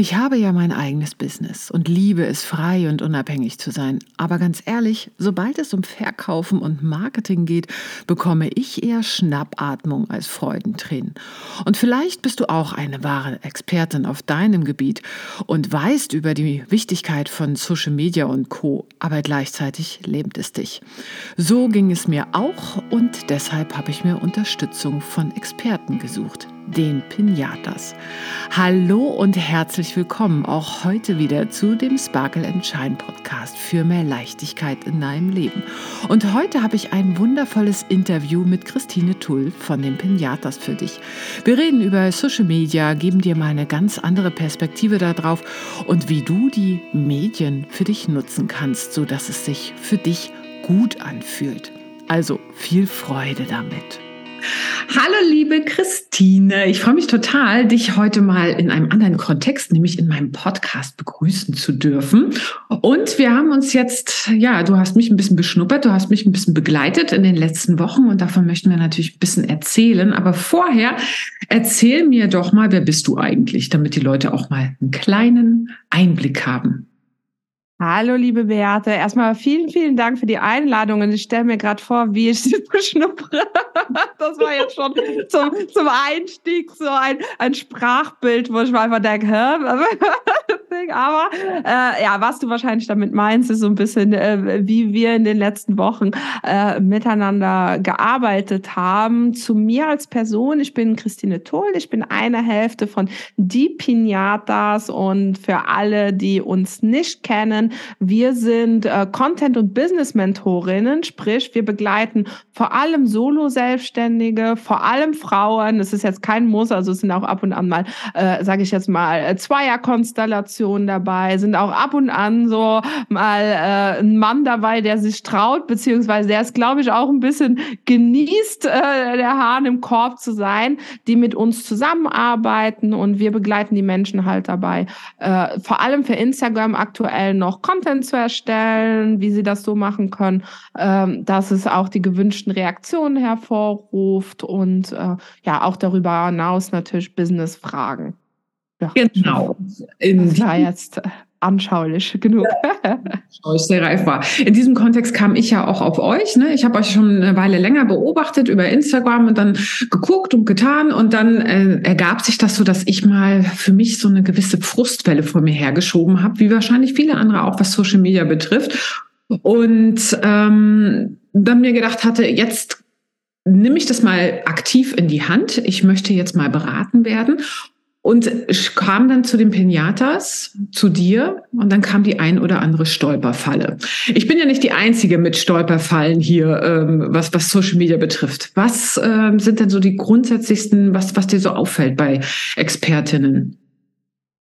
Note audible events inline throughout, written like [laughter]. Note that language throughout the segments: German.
Ich habe ja mein eigenes Business und liebe es, frei und unabhängig zu sein. Aber ganz ehrlich, sobald es um Verkaufen und Marketing geht, bekomme ich eher Schnappatmung als Freudentränen. Und vielleicht bist du auch eine wahre Expertin auf deinem Gebiet und weißt über die Wichtigkeit von Social Media und Co. Aber gleichzeitig lebt es dich. So ging es mir auch und deshalb habe ich mir Unterstützung von Experten gesucht den Pinatas. Hallo und herzlich willkommen auch heute wieder zu dem Sparkle and Shine Podcast für mehr Leichtigkeit in deinem Leben. Und heute habe ich ein wundervolles Interview mit Christine Tull von den Pinatas für dich. Wir reden über Social Media, geben dir mal eine ganz andere Perspektive darauf und wie du die Medien für dich nutzen kannst, sodass es sich für dich gut anfühlt. Also viel Freude damit. Hallo liebe Christine, ich freue mich total, dich heute mal in einem anderen Kontext, nämlich in meinem Podcast begrüßen zu dürfen. Und wir haben uns jetzt, ja, du hast mich ein bisschen beschnuppert, du hast mich ein bisschen begleitet in den letzten Wochen und davon möchten wir natürlich ein bisschen erzählen. Aber vorher erzähl mir doch mal, wer bist du eigentlich, damit die Leute auch mal einen kleinen Einblick haben. Hallo, liebe Beate. Erstmal vielen, vielen Dank für die Einladung. Und ich stelle mir gerade vor, wie ich sie [laughs] beschnuppere. Das war jetzt schon zum, zum Einstieg so ein, ein Sprachbild, wo ich mal einfach denke, hä? Aber äh, ja, was du wahrscheinlich damit meinst, ist so ein bisschen, äh, wie wir in den letzten Wochen äh, miteinander gearbeitet haben. Zu mir als Person, ich bin Christine Toll, ich bin eine Hälfte von Die Pinatas und für alle, die uns nicht kennen, wir sind äh, Content- und Business-Mentorinnen, sprich, wir begleiten vor allem Solo-Selbstständige, vor allem Frauen. Das ist jetzt kein Muss, also es sind auch ab und an mal, äh, sage ich jetzt mal, äh, Zweierkonstellationen dabei, sind auch ab und an so mal äh, ein Mann dabei, der sich traut, beziehungsweise der ist, glaube ich, auch ein bisschen genießt, äh, der Hahn im Korb zu sein, die mit uns zusammenarbeiten und wir begleiten die Menschen halt dabei. Äh, vor allem für Instagram aktuell noch Content zu erstellen, wie sie das so machen können, ähm, dass es auch die gewünschten Reaktionen hervorruft und äh, ja auch darüber hinaus natürlich Business-Fragen. Ja, genau. In das war jetzt anschaulich genug. Ja, [laughs] sehr reif war. In diesem Kontext kam ich ja auch auf euch. Ne? Ich habe euch schon eine Weile länger beobachtet über Instagram und dann geguckt und getan und dann äh, ergab sich das so, dass ich mal für mich so eine gewisse Frustwelle vor mir hergeschoben habe, wie wahrscheinlich viele andere auch, was Social Media betrifft. Und ähm, dann mir gedacht hatte, jetzt nehme ich das mal aktiv in die Hand. Ich möchte jetzt mal beraten werden und kam dann zu den Pinatas, zu dir, und dann kam die ein oder andere Stolperfalle. Ich bin ja nicht die Einzige mit Stolperfallen hier, ähm, was, was Social Media betrifft. Was ähm, sind denn so die grundsätzlichsten, was, was dir so auffällt bei Expertinnen?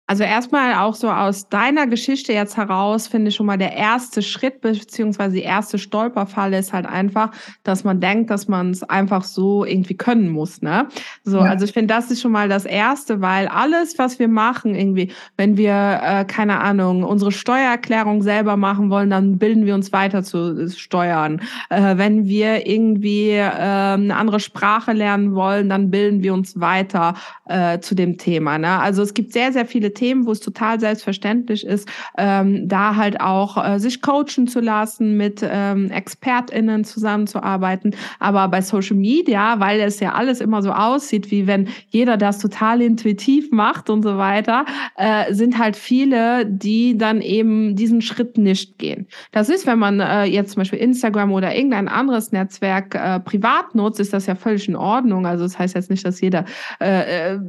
Also erstmal auch so aus deiner Geschichte jetzt heraus finde ich schon mal der erste Schritt beziehungsweise die erste Stolperfalle ist halt einfach, dass man denkt, dass man es einfach so irgendwie können muss. Ne? So, ja. also ich finde, das ist schon mal das erste, weil alles, was wir machen, irgendwie, wenn wir äh, keine Ahnung unsere Steuererklärung selber machen wollen, dann bilden wir uns weiter zu steuern. Äh, wenn wir irgendwie äh, eine andere Sprache lernen wollen, dann bilden wir uns weiter äh, zu dem Thema. Ne? Also es gibt sehr sehr viele Themen, wo es total selbstverständlich ist, ähm, da halt auch äh, sich coachen zu lassen, mit ähm, ExpertInnen zusammenzuarbeiten. Aber bei Social Media, weil es ja alles immer so aussieht, wie wenn jeder das total intuitiv macht und so weiter, äh, sind halt viele, die dann eben diesen Schritt nicht gehen. Das ist, wenn man äh, jetzt zum Beispiel Instagram oder irgendein anderes Netzwerk äh, privat nutzt, ist das ja völlig in Ordnung. Also das heißt jetzt nicht, dass jeder äh, äh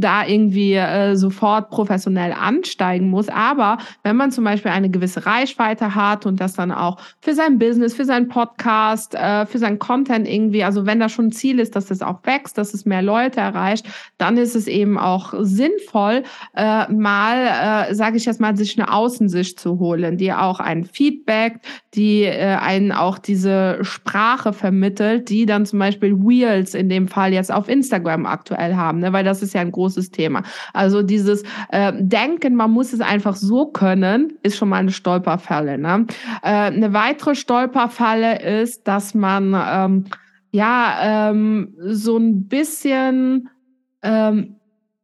da irgendwie äh, sofort professionell professionell ansteigen muss. Aber wenn man zum Beispiel eine gewisse Reichweite hat und das dann auch für sein Business, für seinen Podcast, äh, für sein Content irgendwie, also wenn da schon ein Ziel ist, dass es auch wächst, dass es mehr Leute erreicht, dann ist es eben auch sinnvoll, äh, mal, äh, sage ich jetzt mal, sich eine Außensicht zu holen, die auch ein Feedback, die einen auch diese Sprache vermittelt, die dann zum Beispiel Wheels in dem Fall jetzt auf Instagram aktuell haben, ne? weil das ist ja ein großes Thema. Also dieses äh, äh, denken, man muss es einfach so können, ist schon mal eine Stolperfalle. Ne? Äh, eine weitere Stolperfalle ist, dass man ähm, ja ähm, so ein bisschen ähm,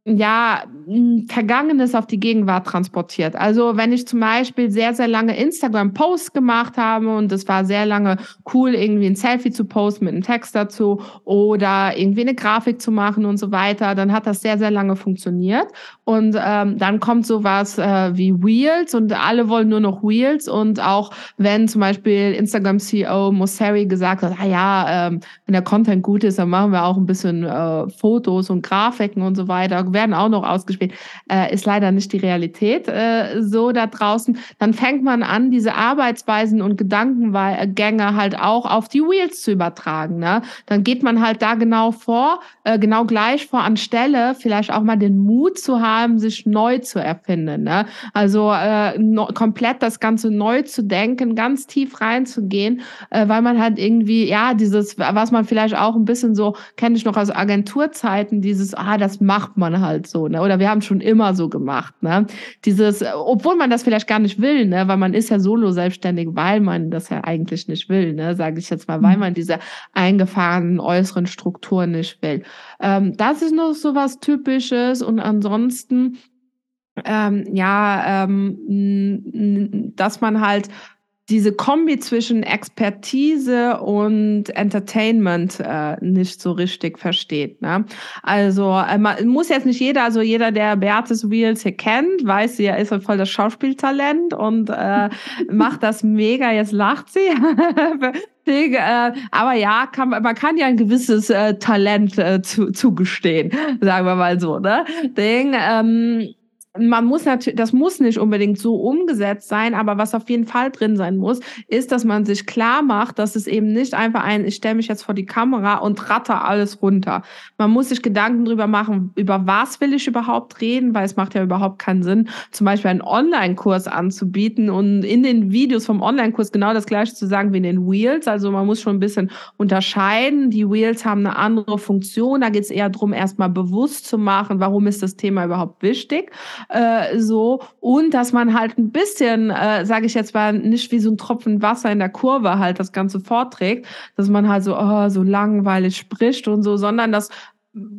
ja, Vergangenes auf die Gegenwart transportiert. Also wenn ich zum Beispiel sehr, sehr lange Instagram-Posts gemacht habe und es war sehr lange cool, irgendwie ein Selfie zu posten mit einem Text dazu oder irgendwie eine Grafik zu machen und so weiter, dann hat das sehr, sehr lange funktioniert. Und ähm, dann kommt sowas äh, wie Wheels und alle wollen nur noch Wheels. Und auch wenn zum Beispiel Instagram-CEO Mosseri gesagt hat, ah ja, ähm, wenn der Content gut ist, dann machen wir auch ein bisschen äh, Fotos und Grafiken und so weiter werden auch noch ausgespielt, äh, ist leider nicht die Realität äh, so da draußen. Dann fängt man an, diese Arbeitsweisen und Gedankengänge halt auch auf die Wheels zu übertragen. Ne? Dann geht man halt da genau vor, äh, genau gleich vor anstelle, vielleicht auch mal den Mut zu haben, sich neu zu erfinden. Ne? Also äh, no, komplett das Ganze neu zu denken, ganz tief reinzugehen, äh, weil man halt irgendwie, ja, dieses, was man vielleicht auch ein bisschen so, kenne ich noch aus Agenturzeiten, dieses, ah, das macht man halt halt so, ne? Oder wir haben schon immer so gemacht, ne? Dieses, obwohl man das vielleicht gar nicht will, ne? Weil man ist ja solo selbstständig, weil man das ja eigentlich nicht will, ne? Sage ich jetzt mal, weil mhm. man diese eingefahrenen äußeren Strukturen nicht will. Ähm, das ist noch so was Typisches und ansonsten ähm, ja, ähm, dass man halt diese Kombi zwischen Expertise und Entertainment äh, nicht so richtig versteht. Ne? Also äh, man muss jetzt nicht jeder, also jeder, der Beatrice Wheels hier kennt, weiß, sie ist voll das Schauspieltalent und äh, [laughs] macht das mega. Jetzt lacht sie. [laughs] Äh, aber ja, kann, man kann ja ein gewisses äh, Talent äh, zu, zugestehen, [laughs] sagen wir mal so. Ne? Ding, ähm, man muss natürlich, das muss nicht unbedingt so umgesetzt sein, aber was auf jeden Fall drin sein muss, ist, dass man sich klar macht, dass es eben nicht einfach ein, ich stelle mich jetzt vor die Kamera und ratter alles runter. Man muss sich Gedanken drüber machen, über was will ich überhaupt reden, weil es macht ja überhaupt keinen Sinn, zum Beispiel einen Online-Kurs anzubieten und in den Videos vom Online-Kurs genau das gleiche zu sagen wie in den Wheels. Also man muss schon ein bisschen unterscheiden. Die Wheels haben eine andere Funktion. Da geht es eher darum, erstmal bewusst zu machen, warum ist das Thema überhaupt wichtig äh, so und dass man halt ein bisschen, äh, sage ich jetzt mal, nicht wie so ein Tropfen Wasser in der Kurve halt das Ganze vorträgt, dass man halt so oh, so langweilig spricht und so, sondern dass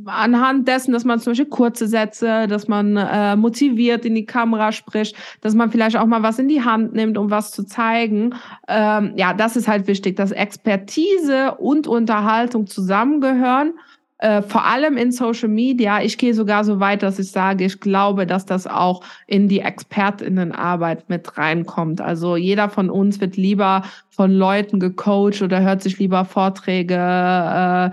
anhand dessen, dass man zum Beispiel kurze Sätze, dass man äh, motiviert in die Kamera spricht, dass man vielleicht auch mal was in die Hand nimmt, um was zu zeigen. Ähm, ja, das ist halt wichtig, dass Expertise und Unterhaltung zusammengehören äh, vor allem in Social Media. Ich gehe sogar so weit, dass ich sage, ich glaube, dass das auch in die Expertinnenarbeit mit reinkommt. Also jeder von uns wird lieber von Leuten gecoacht oder hört sich lieber Vorträge, äh,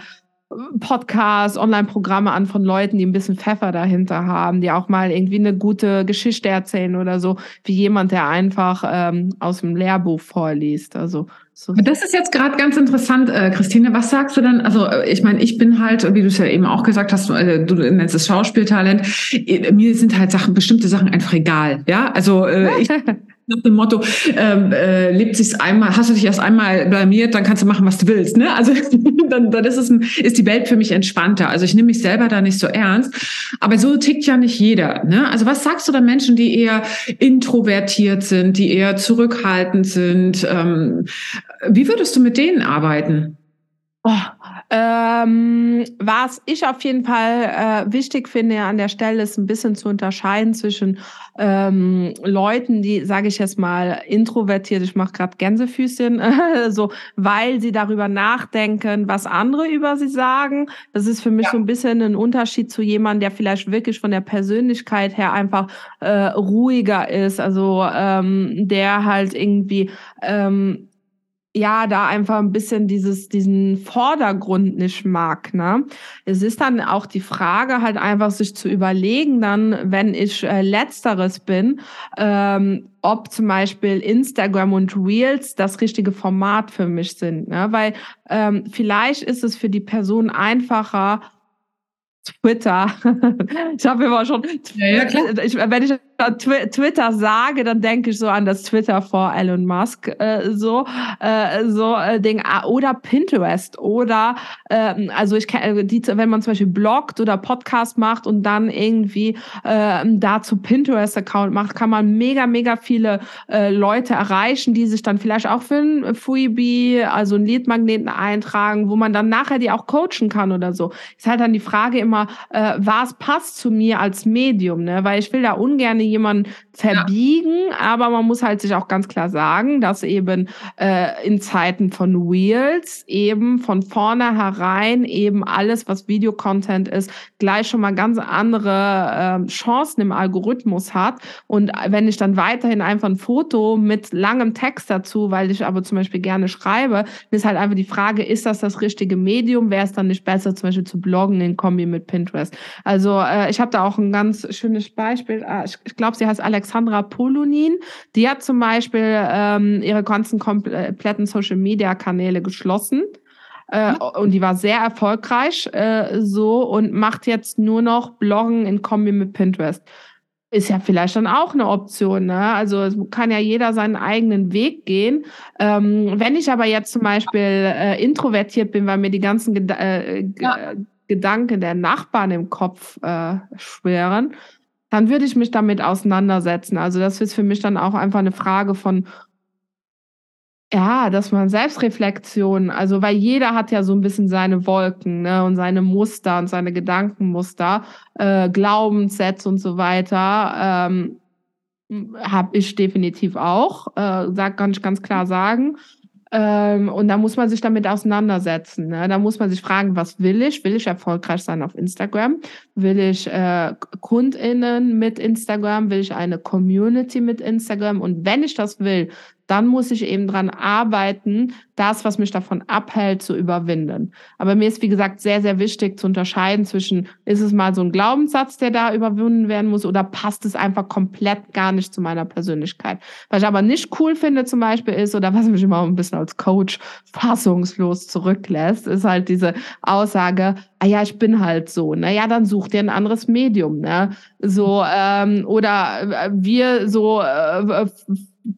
Podcasts, Online-Programme an von Leuten, die ein bisschen Pfeffer dahinter haben, die auch mal irgendwie eine gute Geschichte erzählen oder so, wie jemand, der einfach ähm, aus dem Lehrbuch vorliest. Also so. Das ist jetzt gerade ganz interessant, äh, Christine. Was sagst du denn? Also äh, ich meine, ich bin halt, wie du es ja eben auch gesagt hast, äh, du nennst es Schauspieltalent. Äh, mir sind halt Sachen, bestimmte Sachen einfach egal. Ja, also äh, ich [laughs] nach dem Motto, ähm, äh, lebt sich's einmal, hast du dich erst einmal blamiert, dann kannst du machen, was du willst. Ne? Also [laughs] dann, dann ist, es ist die Welt für mich entspannter. Also ich nehme mich selber da nicht so ernst. Aber so tickt ja nicht jeder. Ne? Also was sagst du da Menschen, die eher introvertiert sind, die eher zurückhaltend sind? Ähm, wie würdest du mit denen arbeiten? Oh, ähm, was ich auf jeden Fall äh, wichtig finde an der Stelle, ist ein bisschen zu unterscheiden zwischen ähm, Leuten, die, sage ich jetzt mal, introvertiert, ich mache gerade Gänsefüßchen, [laughs] so, weil sie darüber nachdenken, was andere über sie sagen. Das ist für mich ja. so ein bisschen ein Unterschied zu jemandem, der vielleicht wirklich von der Persönlichkeit her einfach äh, ruhiger ist, also ähm, der halt irgendwie ähm, ja, da einfach ein bisschen dieses, diesen Vordergrund nicht mag. Ne? Es ist dann auch die Frage, halt einfach sich zu überlegen, dann, wenn ich äh, letzteres bin, ähm, ob zum Beispiel Instagram und Reels das richtige Format für mich sind. Ne? Weil ähm, vielleicht ist es für die Person einfacher, Twitter. [laughs] ich habe immer schon, ja, ja. Ich, wenn ich Twitter sage, dann denke ich so an das Twitter vor Elon Musk, äh, so, äh, so äh, Ding. Ah, oder Pinterest. Oder, äh, also ich kenne, die, wenn man zum Beispiel bloggt oder Podcast macht und dann irgendwie äh, dazu Pinterest-Account macht, kann man mega, mega viele äh, Leute erreichen, die sich dann vielleicht auch für ein Freebie, also ein Leadmagneten eintragen, wo man dann nachher die auch coachen kann oder so. Ist halt dann die Frage immer, äh, was passt zu mir als Medium, ne? Weil ich will da ungern jemanden verbiegen, ja. aber man muss halt sich auch ganz klar sagen, dass eben äh, in Zeiten von Wheels eben von vornherein eben alles, was Videocontent ist, gleich schon mal ganz andere äh, Chancen im Algorithmus hat. Und wenn ich dann weiterhin einfach ein Foto mit langem Text dazu, weil ich aber zum Beispiel gerne schreibe, ist halt einfach die Frage, ist das das richtige Medium? Wäre es dann nicht besser, zum Beispiel zu bloggen in Kombi mit Pinterest? Also äh, ich habe da auch ein ganz schönes Beispiel. Ah, ich, ich glaube, sie heißt Alexandra Polunin. Die hat zum Beispiel ähm, ihre ganzen kompletten Social Media Kanäle geschlossen. Äh, und die war sehr erfolgreich äh, so und macht jetzt nur noch Bloggen in Kombi mit Pinterest. Ist ja vielleicht dann auch eine Option, ne? Also es kann ja jeder seinen eigenen Weg gehen. Ähm, wenn ich aber jetzt zum Beispiel äh, introvertiert bin, weil mir die ganzen Geda äh, ja. Gedanken der Nachbarn im Kopf äh, schweren, dann würde ich mich damit auseinandersetzen. Also das ist für mich dann auch einfach eine Frage von, ja, dass man Selbstreflexion, also weil jeder hat ja so ein bisschen seine Wolken ne, und seine Muster und seine Gedankenmuster, äh, Glaubenssätze und so weiter, ähm, habe ich definitiv auch, äh, sag, kann ich ganz klar sagen. Ähm, und da muss man sich damit auseinandersetzen. Ne? Da muss man sich fragen, was will ich? Will ich erfolgreich sein auf Instagram? Will ich äh, KundInnen mit Instagram? Will ich eine Community mit Instagram? Und wenn ich das will, dann muss ich eben dran arbeiten, das, was mich davon abhält, zu überwinden. Aber mir ist, wie gesagt, sehr, sehr wichtig zu unterscheiden zwischen, ist es mal so ein Glaubenssatz, der da überwunden werden muss, oder passt es einfach komplett gar nicht zu meiner Persönlichkeit. Was ich aber nicht cool finde zum Beispiel ist, oder was mich immer ein bisschen als Coach fassungslos zurücklässt, ist halt diese Aussage, ah ja, ich bin halt so, na ja, dann such dir ein anderes Medium, ne? So, ähm, oder äh, wir so äh,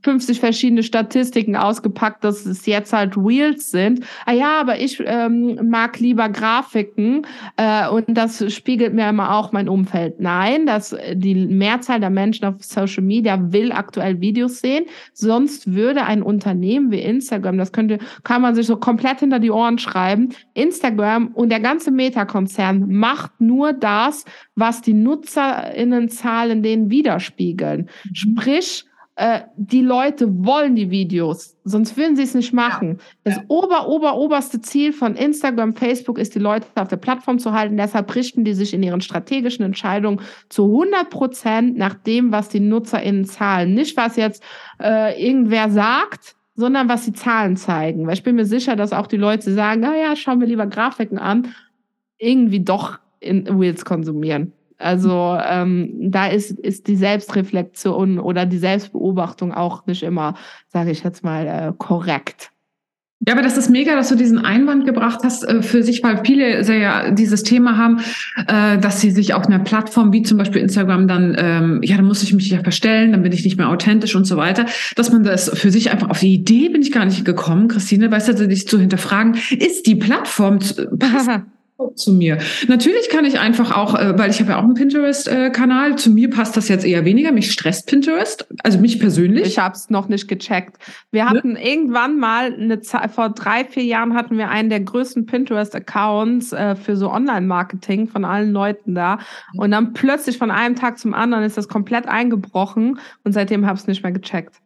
50 verschiedene Statistiken ausgepackt, dass es jetzt halt Reels sind. Ah ja, aber ich ähm, mag lieber Grafiken äh, und das spiegelt mir immer auch mein Umfeld. Nein, dass die Mehrzahl der Menschen auf Social Media will aktuell Videos sehen. Sonst würde ein Unternehmen wie Instagram, das könnte, kann man sich so komplett hinter die Ohren schreiben. Instagram und der ganze Meta-Konzern macht nur das, was die NutzerInnenzahlen denen widerspiegeln. Mhm. Sprich, äh, die Leute wollen die Videos, sonst würden sie es nicht machen. Ja. Das ober, ober, oberste Ziel von Instagram, Facebook ist, die Leute auf der Plattform zu halten. Deshalb richten die sich in ihren strategischen Entscheidungen zu 100 Prozent nach dem, was die NutzerInnen zahlen. Nicht, was jetzt äh, irgendwer sagt, sondern was die Zahlen zeigen. Weil ich bin mir sicher, dass auch die Leute sagen, ah ja, schauen wir lieber Grafiken an, irgendwie doch in Reels konsumieren. Also ähm, da ist, ist die Selbstreflexion oder die Selbstbeobachtung auch nicht immer, sage ich jetzt mal, äh, korrekt. Ja, aber das ist mega, dass du diesen Einwand gebracht hast äh, für sich, weil viele sehr ja dieses Thema haben, äh, dass sie sich auf einer Plattform wie zum Beispiel Instagram dann, ähm, ja, dann muss ich mich ja verstellen, dann bin ich nicht mehr authentisch und so weiter, dass man das für sich einfach auf die Idee bin ich gar nicht gekommen, Christine, weißt du, sich zu hinterfragen, ist die Plattform [laughs] zu mir. Natürlich kann ich einfach auch, äh, weil ich habe ja auch einen Pinterest-Kanal, zu mir passt das jetzt eher weniger. Mich stresst Pinterest, also mich persönlich. Ich habe es noch nicht gecheckt. Wir hatten ne? irgendwann mal eine Zeit, vor drei, vier Jahren hatten wir einen der größten Pinterest-Accounts äh, für so Online-Marketing von allen Leuten da. Und dann plötzlich von einem Tag zum anderen ist das komplett eingebrochen und seitdem habe ich es nicht mehr gecheckt.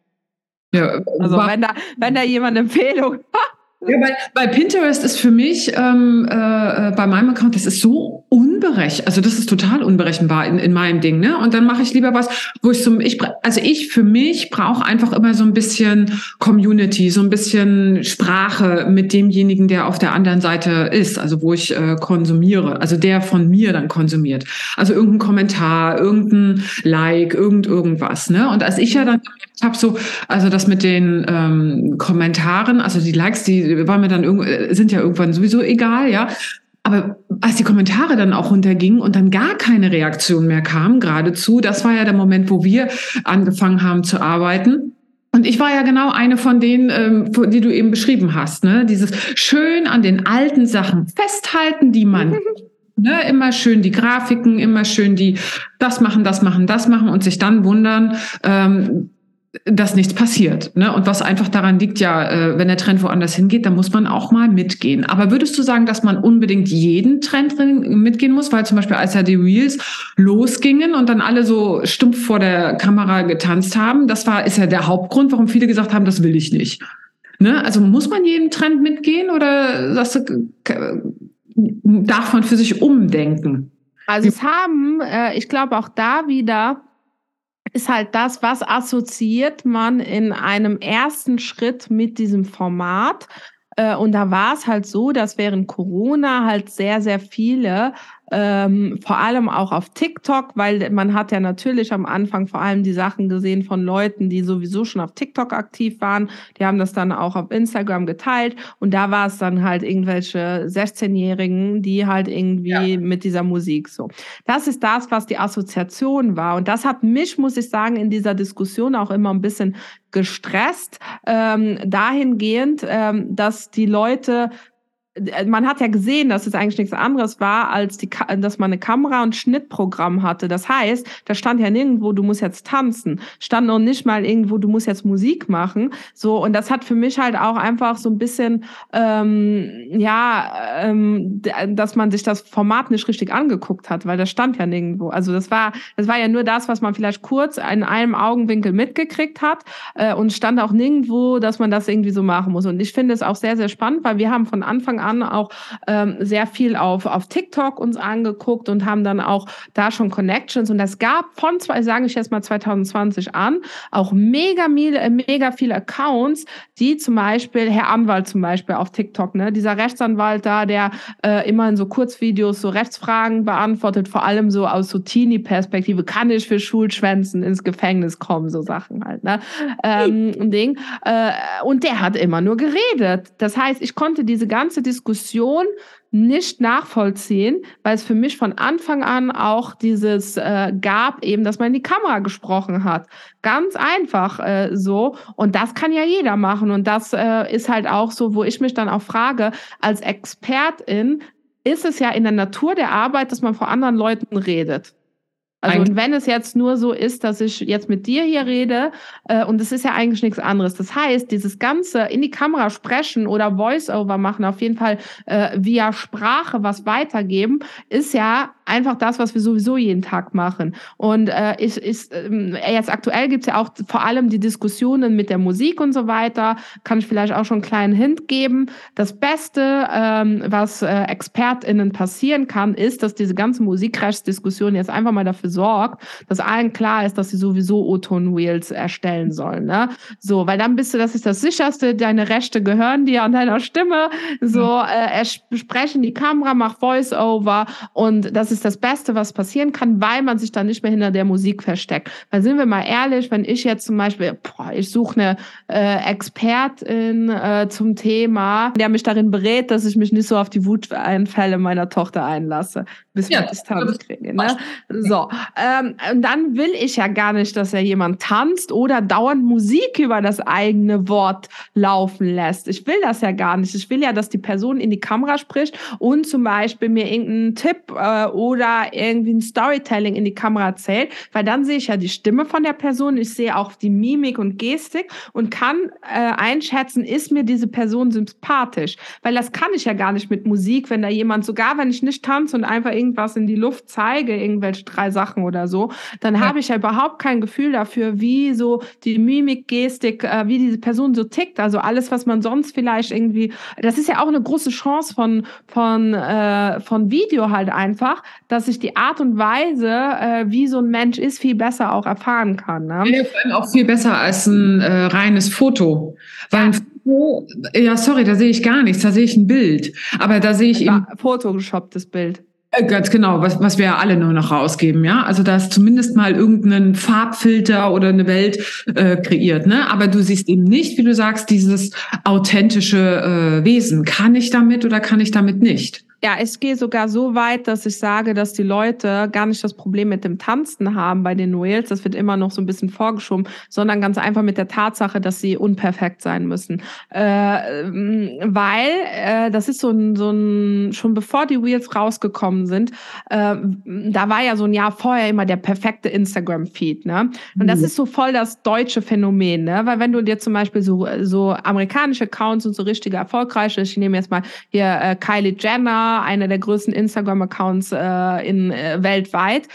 Ja, also wenn da, wenn da jemand Empfehlung [laughs] hat, ja, weil, weil Pinterest ist für mich ähm, äh, bei meinem Account, das ist so unberechenbar. Also das ist total unberechenbar in, in meinem Ding. Ne? Und dann mache ich lieber was, wo ich so, ich, also ich für mich brauche einfach immer so ein bisschen Community, so ein bisschen Sprache mit demjenigen, der auf der anderen Seite ist, also wo ich äh, konsumiere, also der von mir dann konsumiert. Also irgendein Kommentar, irgendein Like, irgend irgendwas. Ne? Und als ich ja dann habe so, also das mit den ähm, Kommentaren, also die Likes, die war mir dann sind ja irgendwann sowieso egal, ja. aber als die Kommentare dann auch runtergingen und dann gar keine Reaktion mehr kam, geradezu, das war ja der Moment, wo wir angefangen haben zu arbeiten. Und ich war ja genau eine von denen, ähm, die du eben beschrieben hast. Ne? Dieses schön an den alten Sachen festhalten, die man Ne, immer schön die Grafiken, immer schön die das machen, das machen, das machen und sich dann wundern, ähm, dass nichts passiert. Ne? Und was einfach daran liegt, ja, äh, wenn der Trend woanders hingeht, dann muss man auch mal mitgehen. Aber würdest du sagen, dass man unbedingt jeden Trend mitgehen muss? Weil zum Beispiel, als ja die Reels losgingen und dann alle so stumpf vor der Kamera getanzt haben, das war, ist ja der Hauptgrund, warum viele gesagt haben, das will ich nicht. Ne? Also muss man jeden Trend mitgehen oder sagst du, darf man für sich umdenken? Also es haben, äh, ich glaube auch da wieder ist halt das, was assoziiert man in einem ersten Schritt mit diesem Format. Äh, und da war es halt so, dass während Corona halt sehr, sehr viele ähm, vor allem auch auf TikTok, weil man hat ja natürlich am Anfang vor allem die Sachen gesehen von Leuten, die sowieso schon auf TikTok aktiv waren. Die haben das dann auch auf Instagram geteilt und da war es dann halt irgendwelche 16-Jährigen, die halt irgendwie ja. mit dieser Musik so. Das ist das, was die Assoziation war und das hat mich, muss ich sagen, in dieser Diskussion auch immer ein bisschen gestresst, ähm, dahingehend, ähm, dass die Leute man hat ja gesehen, dass es eigentlich nichts anderes war, als die, dass man eine Kamera und Schnittprogramm hatte. Das heißt, da stand ja nirgendwo, du musst jetzt tanzen. Stand noch nicht mal irgendwo, du musst jetzt Musik machen. So, und das hat für mich halt auch einfach so ein bisschen, ähm, ja, ähm, dass man sich das Format nicht richtig angeguckt hat, weil das stand ja nirgendwo. Also das war, das war ja nur das, was man vielleicht kurz in einem Augenwinkel mitgekriegt hat äh, und stand auch nirgendwo, dass man das irgendwie so machen muss. Und ich finde es auch sehr, sehr spannend, weil wir haben von Anfang an auch ähm, sehr viel auf, auf TikTok uns angeguckt und haben dann auch da schon Connections. Und es gab von, zwei, sage ich jetzt mal 2020 an, auch mega, mega viele Accounts, die zum Beispiel, Herr Anwalt zum Beispiel auf TikTok, ne, dieser Rechtsanwalt da, der äh, immer in so Kurzvideos so Rechtsfragen beantwortet, vor allem so aus so Teenie-Perspektive, kann ich für Schulschwänzen ins Gefängnis kommen, so Sachen halt, ne, ähm, Ding. Äh, und der hat immer nur geredet. Das heißt, ich konnte diese ganze Diskussion nicht nachvollziehen, weil es für mich von Anfang an auch dieses äh, gab, eben, dass man in die Kamera gesprochen hat. Ganz einfach äh, so. Und das kann ja jeder machen. Und das äh, ist halt auch so, wo ich mich dann auch frage, als Expertin, ist es ja in der Natur der Arbeit, dass man vor anderen Leuten redet. Also und wenn es jetzt nur so ist, dass ich jetzt mit dir hier rede äh, und es ist ja eigentlich nichts anderes. Das heißt, dieses ganze in die Kamera sprechen oder Voice-over machen, auf jeden Fall äh, via Sprache was weitergeben, ist ja einfach das, was wir sowieso jeden Tag machen. Und äh, ist, ist, äh, jetzt aktuell gibt's ja auch vor allem die Diskussionen mit der Musik und so weiter. Kann ich vielleicht auch schon einen kleinen Hint geben. Das Beste, ähm, was äh, ExpertInnen passieren kann, ist, dass diese ganze Musikrechtsdiskussion jetzt einfach mal dafür sorgt, dass allen klar ist, dass sie sowieso O-Ton-Wheels erstellen sollen. Ne? So, weil dann bist du, das ist das sicherste, deine Rechte gehören dir an deiner Stimme. So, äh, sprechen die Kamera, mach Voice-Over und das ist das Beste, was passieren kann, weil man sich dann nicht mehr hinter der Musik versteckt. Weil sind wir mal ehrlich, wenn ich jetzt zum Beispiel, boah, ich suche eine äh, Expertin äh, zum Thema, der mich darin berät, dass ich mich nicht so auf die Wuteinfälle meiner Tochter einlasse, bis ja, wir Distanz kriegen. Ne? So, ähm, und dann will ich ja gar nicht, dass ja jemand tanzt oder dauernd Musik über das eigene Wort laufen lässt. Ich will das ja gar nicht. Ich will ja, dass die Person in die Kamera spricht und zum Beispiel mir irgendeinen Tipp äh, oder irgendwie ein Storytelling in die Kamera erzählt, weil dann sehe ich ja die Stimme von der Person, ich sehe auch die Mimik und Gestik und kann äh, einschätzen, ist mir diese Person sympathisch, weil das kann ich ja gar nicht mit Musik, wenn da jemand, sogar wenn ich nicht tanze und einfach irgendwas in die Luft zeige, irgendwelche drei Sachen oder so, dann ja. habe ich ja überhaupt kein Gefühl dafür, wie so die Mimik, Gestik, äh, wie diese Person so tickt. Also alles, was man sonst vielleicht irgendwie, das ist ja auch eine große Chance von, von, äh, von Video halt einfach, dass ich die Art und Weise, äh, wie so ein Mensch ist, viel besser auch erfahren kann. Ne? Ja, vor allem auch viel besser als ein äh, reines Foto. Weil ein Foto, ja, sorry, da sehe ich gar nichts, da sehe ich ein Bild. Aber da sehe ich eben. Photoshopptes Bild. Äh, ganz genau, was, was wir ja alle nur noch rausgeben, ja. Also da ist zumindest mal irgendein Farbfilter oder eine Welt äh, kreiert, ne? Aber du siehst eben nicht, wie du sagst, dieses authentische äh, Wesen. Kann ich damit oder kann ich damit nicht? Ja, ich gehe sogar so weit, dass ich sage, dass die Leute gar nicht das Problem mit dem Tanzen haben bei den Reels. Das wird immer noch so ein bisschen vorgeschoben, sondern ganz einfach mit der Tatsache, dass sie unperfekt sein müssen. Äh, weil äh, das ist so ein, so ein, schon bevor die Reels rausgekommen sind, äh, da war ja so ein Jahr vorher immer der perfekte Instagram-Feed. Ne? Und das mhm. ist so voll das deutsche Phänomen, ne? Weil wenn du dir zum Beispiel so, so amerikanische Accounts und so richtige erfolgreiche, ich nehme jetzt mal hier äh, Kylie Jenner, einer der größten Instagram-Accounts äh, in äh, weltweit.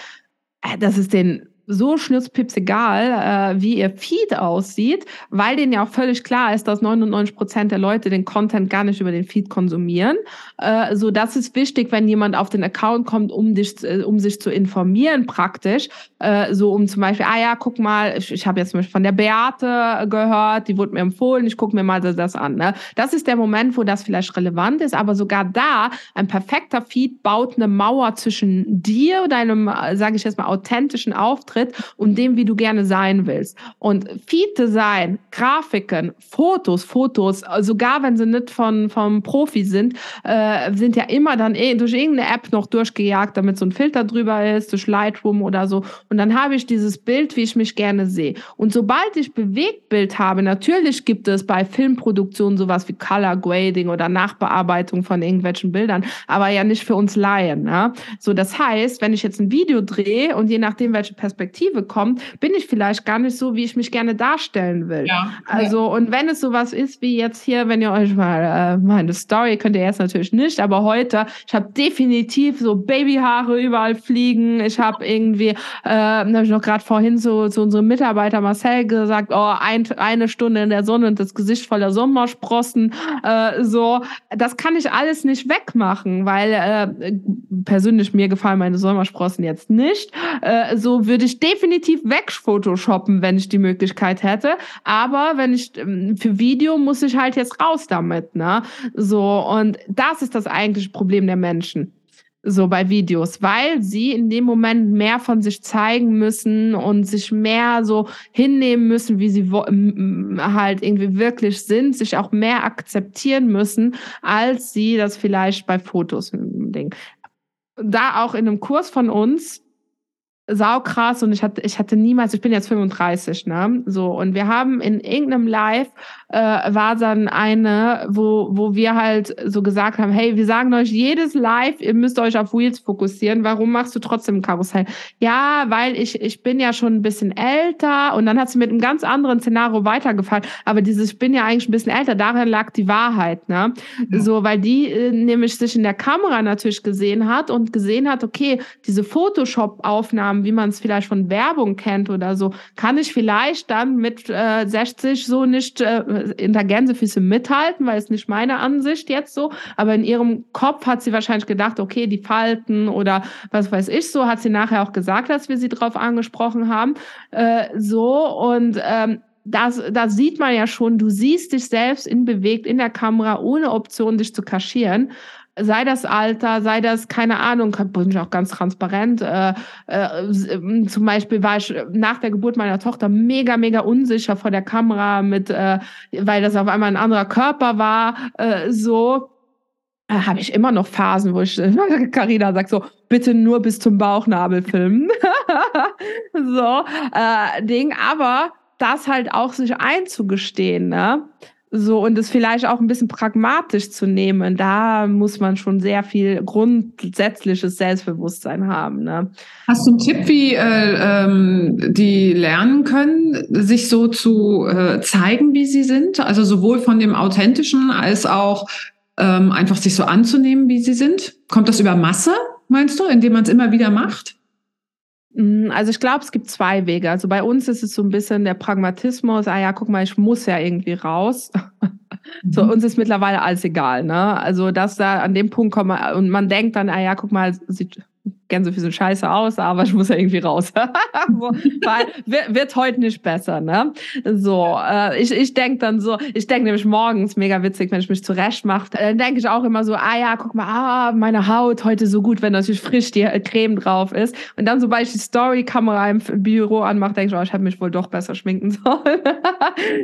Äh, das ist den so schnurzpips egal, äh, wie ihr Feed aussieht, weil denen ja auch völlig klar ist, dass 99 Prozent der Leute den Content gar nicht über den Feed konsumieren. Äh, so, das ist wichtig, wenn jemand auf den Account kommt, um dich, äh, um sich zu informieren praktisch. Äh, so, um zum Beispiel, ah ja, guck mal, ich, ich habe jetzt zum Beispiel von der Beate gehört, die wurde mir empfohlen, ich gucke mir mal das, das an. Ne? Das ist der Moment, wo das vielleicht relevant ist, aber sogar da, ein perfekter Feed baut eine Mauer zwischen dir, deinem, äh, sage ich jetzt mal, authentischen Auftritt Auftritt und dem, wie du gerne sein willst. Und Feed Design, Grafiken, Fotos, Fotos, sogar wenn sie nicht von, vom Profi sind, äh, sind ja immer dann eh durch irgendeine App noch durchgejagt, damit so ein Filter drüber ist, durch Lightroom oder so. Und dann habe ich dieses Bild, wie ich mich gerne sehe. Und sobald ich Bewegtbild habe, natürlich gibt es bei Filmproduktionen sowas wie Color Grading oder Nachbearbeitung von irgendwelchen Bildern, aber ja nicht für uns Laien. Ne? So, das heißt, wenn ich jetzt ein Video drehe und je nachdem, welche Perspektive Perspektive kommt, bin ich vielleicht gar nicht so, wie ich mich gerne darstellen will. Ja. Also, und wenn es sowas ist wie jetzt hier, wenn ihr euch mal äh, meine Story könnt ihr jetzt natürlich nicht, aber heute, ich habe definitiv so Babyhaare überall fliegen. Ich habe irgendwie, äh, habe ich noch gerade vorhin so zu unserem Mitarbeiter Marcel gesagt, oh, ein, eine Stunde in der Sonne und das Gesicht voller Sommersprossen. Äh, so, das kann ich alles nicht wegmachen, weil äh, persönlich mir gefallen meine Sommersprossen jetzt nicht. Äh, so würde ich ich definitiv wegphotoshoppen, wenn ich die Möglichkeit hätte. Aber wenn ich ähm, für Video muss ich halt jetzt raus damit, ne? So, und das ist das eigentliche Problem der Menschen so bei Videos, weil sie in dem Moment mehr von sich zeigen müssen und sich mehr so hinnehmen müssen, wie sie halt irgendwie wirklich sind, sich auch mehr akzeptieren müssen, als sie das vielleicht bei Fotos Ding. Da auch in einem Kurs von uns, saukrass und ich hatte, ich hatte niemals, ich bin jetzt 35, ne? So, und wir haben in irgendeinem Live äh, war dann eine, wo, wo wir halt so gesagt haben, hey, wir sagen euch jedes Live, ihr müsst euch auf Wheels fokussieren. Warum machst du trotzdem Karussell? Ja, weil ich, ich bin ja schon ein bisschen älter und dann hat sie mit einem ganz anderen Szenario weitergefallen. Aber dieses, ich bin ja eigentlich ein bisschen älter, darin lag die Wahrheit, ne? Ja. So, weil die äh, nämlich sich in der Kamera natürlich gesehen hat und gesehen hat, okay, diese Photoshop-Aufnahmen, wie man es vielleicht von Werbung kennt oder so, kann ich vielleicht dann mit äh, 60 so nicht äh, in der Gänsefüße mithalten, weil es nicht meine Ansicht jetzt so, aber in ihrem Kopf hat sie wahrscheinlich gedacht, okay, die Falten oder was weiß ich so, hat sie nachher auch gesagt, dass wir sie drauf angesprochen haben, äh, so. Und ähm, das, das sieht man ja schon, du siehst dich selbst in bewegt in der Kamera, ohne Option, dich zu kaschieren sei das Alter, sei das, keine Ahnung, bin ich auch ganz transparent. Äh, äh, zum Beispiel war ich nach der Geburt meiner Tochter mega, mega unsicher vor der Kamera, mit, äh, weil das auf einmal ein anderer Körper war. Äh, so äh, habe ich immer noch Phasen, wo ich [laughs] Carina sagt so, bitte nur bis zum Bauchnabel filmen. [laughs] so, äh, Ding, aber das halt auch sich einzugestehen, ne? So, und es vielleicht auch ein bisschen pragmatisch zu nehmen, da muss man schon sehr viel grundsätzliches Selbstbewusstsein haben. Ne? Hast du einen Tipp, wie äh, ähm, die lernen können, sich so zu äh, zeigen, wie sie sind? Also sowohl von dem Authentischen als auch ähm, einfach sich so anzunehmen, wie sie sind? Kommt das über Masse, meinst du, indem man es immer wieder macht? Mm, also ich glaube, es gibt zwei Wege. Also bei uns ist es so ein bisschen der Pragmatismus, ah ja, guck mal, ich muss ja irgendwie raus. [laughs] so, mhm. uns ist mittlerweile alles egal, ne? Also dass da an dem Punkt kommt und man denkt dann, ah ja, guck mal, sieht, Gänsefüße scheiße aus, aber ich muss ja irgendwie raus. [laughs] Weil wird, wird heute nicht besser, ne? So, äh, ich, ich denke dann so, ich denke nämlich morgens, mega witzig, wenn ich mich zurecht mache, dann denke ich auch immer so, ah ja, guck mal, ah, meine Haut heute so gut, wenn natürlich frisch die Creme drauf ist. Und dann, sobald ich die Story-Kamera im Büro anmache, denke ich, oh, ich hätte mich wohl doch besser schminken [laughs] sollen.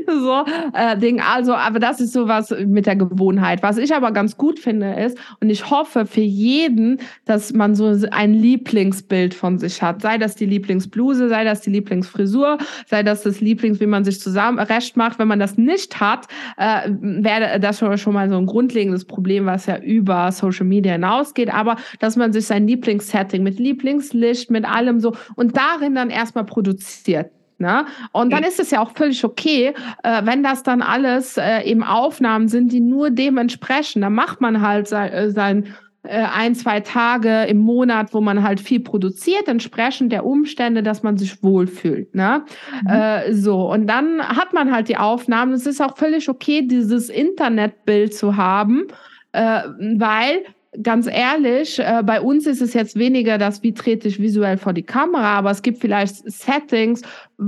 so, äh, Ding, also, aber das ist sowas mit der Gewohnheit. Was ich aber ganz gut finde ist, und ich hoffe für jeden, dass man so ein Lieblingsbild von sich hat. Sei das die Lieblingsbluse, sei das die Lieblingsfrisur, sei das das Lieblings, wie man sich zusammen recht macht. Wenn man das nicht hat, äh, wäre das schon, mal so ein grundlegendes Problem, was ja über Social Media hinausgeht. Aber dass man sich sein Lieblingssetting mit Lieblingslicht, mit allem so und darin dann erstmal produziert. Ne? Und dann ist es ja auch völlig okay, äh, wenn das dann alles äh, eben Aufnahmen sind, die nur dem entsprechen. Dann macht man halt sein, äh, sein äh, ein, zwei Tage im Monat, wo man halt viel produziert, entsprechend der Umstände, dass man sich wohlfühlt. Ne? Mhm. Äh, so, und dann hat man halt die Aufnahmen. Es ist auch völlig okay, dieses Internetbild zu haben, äh, weil ganz ehrlich, äh, bei uns ist es jetzt weniger das, wie trete ich visuell vor die Kamera, aber es gibt vielleicht Settings,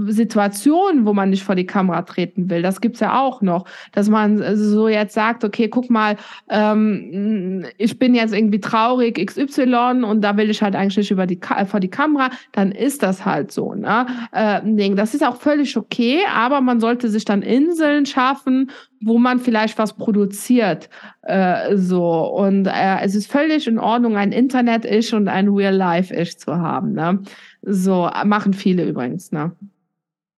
Situationen, wo man nicht vor die Kamera treten will. Das gibt's ja auch noch, dass man so jetzt sagt, okay, guck mal, ähm, ich bin jetzt irgendwie traurig XY und da will ich halt eigentlich nicht über die vor die Kamera, dann ist das halt so. Ne? Äh, das ist auch völlig okay, aber man sollte sich dann Inseln schaffen, wo man vielleicht was produziert. Äh, so. Und äh, es ist völlig in Ordnung, ein Internet-Ich und ein Real-Life-Ich zu haben. Ne? So machen viele übrigens. Ne?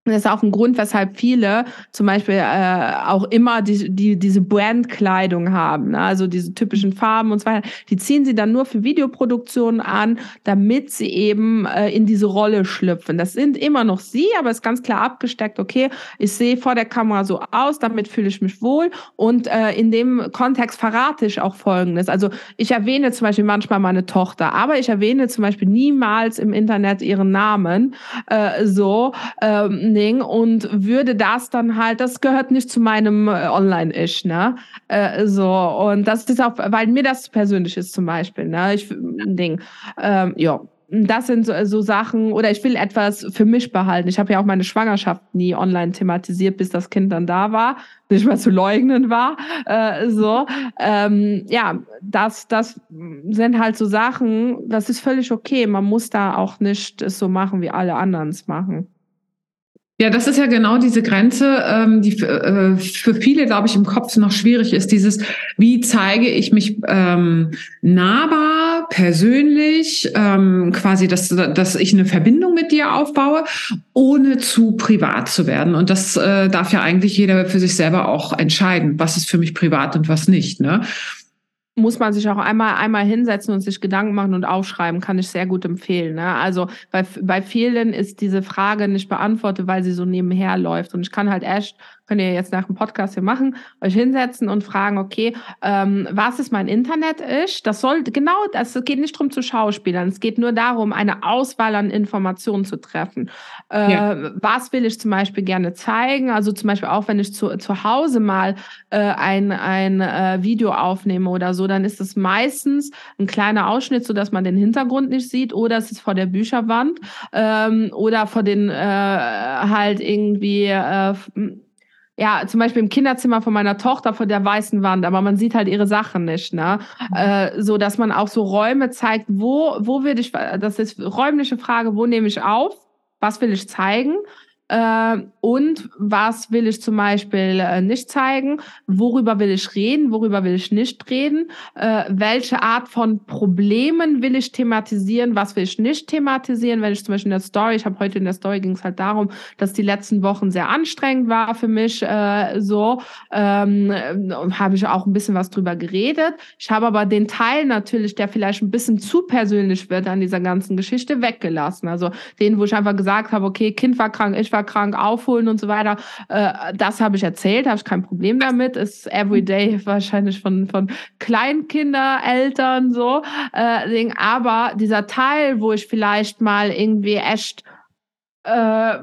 Das ist auch ein Grund, weshalb viele zum Beispiel äh, auch immer die, die, diese Brandkleidung haben, ne? also diese typischen Farben und so weiter. Die ziehen sie dann nur für Videoproduktionen an, damit sie eben äh, in diese Rolle schlüpfen. Das sind immer noch sie, aber ist ganz klar abgesteckt, okay, ich sehe vor der Kamera so aus, damit fühle ich mich wohl. Und äh, in dem Kontext verrate ich auch Folgendes. Also ich erwähne zum Beispiel manchmal meine Tochter, aber ich erwähne zum Beispiel niemals im Internet ihren Namen. Äh, so. Ähm, Ding und würde das dann halt, das gehört nicht zu meinem äh, Online-Ish, ne? Äh, so, und das ist auch, weil mir das persönlich ist zum Beispiel, ne? Ich, ein Ding. Ähm, ja, das sind so, so, Sachen, oder ich will etwas für mich behalten. Ich habe ja auch meine Schwangerschaft nie online thematisiert, bis das Kind dann da war, nicht mehr zu leugnen war. Äh, so, ähm, ja, das, das sind halt so Sachen, das ist völlig okay. Man muss da auch nicht so machen, wie alle anderen es machen. Ja, das ist ja genau diese Grenze, ähm, die für, äh, für viele, glaube ich, im Kopf noch schwierig ist. Dieses, wie zeige ich mich ähm, nahbar, persönlich, ähm, quasi, dass, dass ich eine Verbindung mit dir aufbaue, ohne zu privat zu werden. Und das äh, darf ja eigentlich jeder für sich selber auch entscheiden, was ist für mich privat und was nicht. Ne? Muss man sich auch einmal, einmal hinsetzen und sich Gedanken machen und aufschreiben, kann ich sehr gut empfehlen. Ne? Also bei, bei vielen ist diese Frage nicht beantwortet, weil sie so nebenher läuft. Und ich kann halt echt könnt ihr jetzt nach dem Podcast hier machen, euch hinsetzen und fragen, okay, ähm, was ist mein Internet ist? Das soll genau, das geht nicht darum zu Schauspielern, es geht nur darum, eine Auswahl an Informationen zu treffen. Äh, ja. Was will ich zum Beispiel gerne zeigen? Also zum Beispiel auch, wenn ich zu, zu Hause mal äh, ein, ein äh, Video aufnehme oder so, dann ist es meistens ein kleiner Ausschnitt, so dass man den Hintergrund nicht sieht, oder es ist vor der Bücherwand ähm, oder vor den äh, halt irgendwie äh, ja, zum Beispiel im Kinderzimmer von meiner Tochter vor der weißen Wand, aber man sieht halt ihre Sachen nicht, ne? Mhm. Äh, so dass man auch so Räume zeigt, wo, wo will ich, das ist räumliche Frage, wo nehme ich auf? Was will ich zeigen? Äh, und was will ich zum Beispiel äh, nicht zeigen? Worüber will ich reden? Worüber will ich nicht reden? Äh, welche Art von Problemen will ich thematisieren? Was will ich nicht thematisieren? Wenn ich zum Beispiel in der Story, ich habe heute in der Story ging es halt darum, dass die letzten Wochen sehr anstrengend war für mich. Äh, so ähm, habe ich auch ein bisschen was drüber geredet. Ich habe aber den Teil natürlich, der vielleicht ein bisschen zu persönlich wird an dieser ganzen Geschichte, weggelassen. Also den, wo ich einfach gesagt habe, okay, Kind war krank, ich war krank, aufholen und so weiter. Äh, das habe ich erzählt, habe ich kein Problem damit. Ist everyday [laughs] wahrscheinlich von, von Kleinkindereltern so. Äh, aber dieser Teil, wo ich vielleicht mal irgendwie echt äh,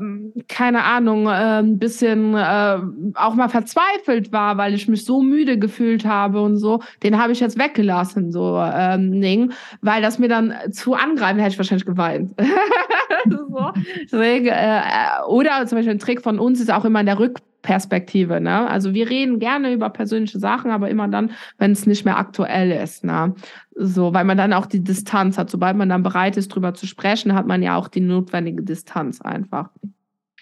keine Ahnung, äh, ein bisschen äh, auch mal verzweifelt war, weil ich mich so müde gefühlt habe und so, den habe ich jetzt weggelassen, so ähm, Ding, weil das mir dann zu angreifen, hätte ich wahrscheinlich geweint. [laughs] [laughs] so. Deswegen, äh, oder zum Beispiel ein Trick von uns ist auch immer in der Rückperspektive. Ne? Also wir reden gerne über persönliche Sachen, aber immer dann, wenn es nicht mehr aktuell ist. Ne? So, weil man dann auch die Distanz hat. Sobald man dann bereit ist, drüber zu sprechen, hat man ja auch die notwendige Distanz einfach.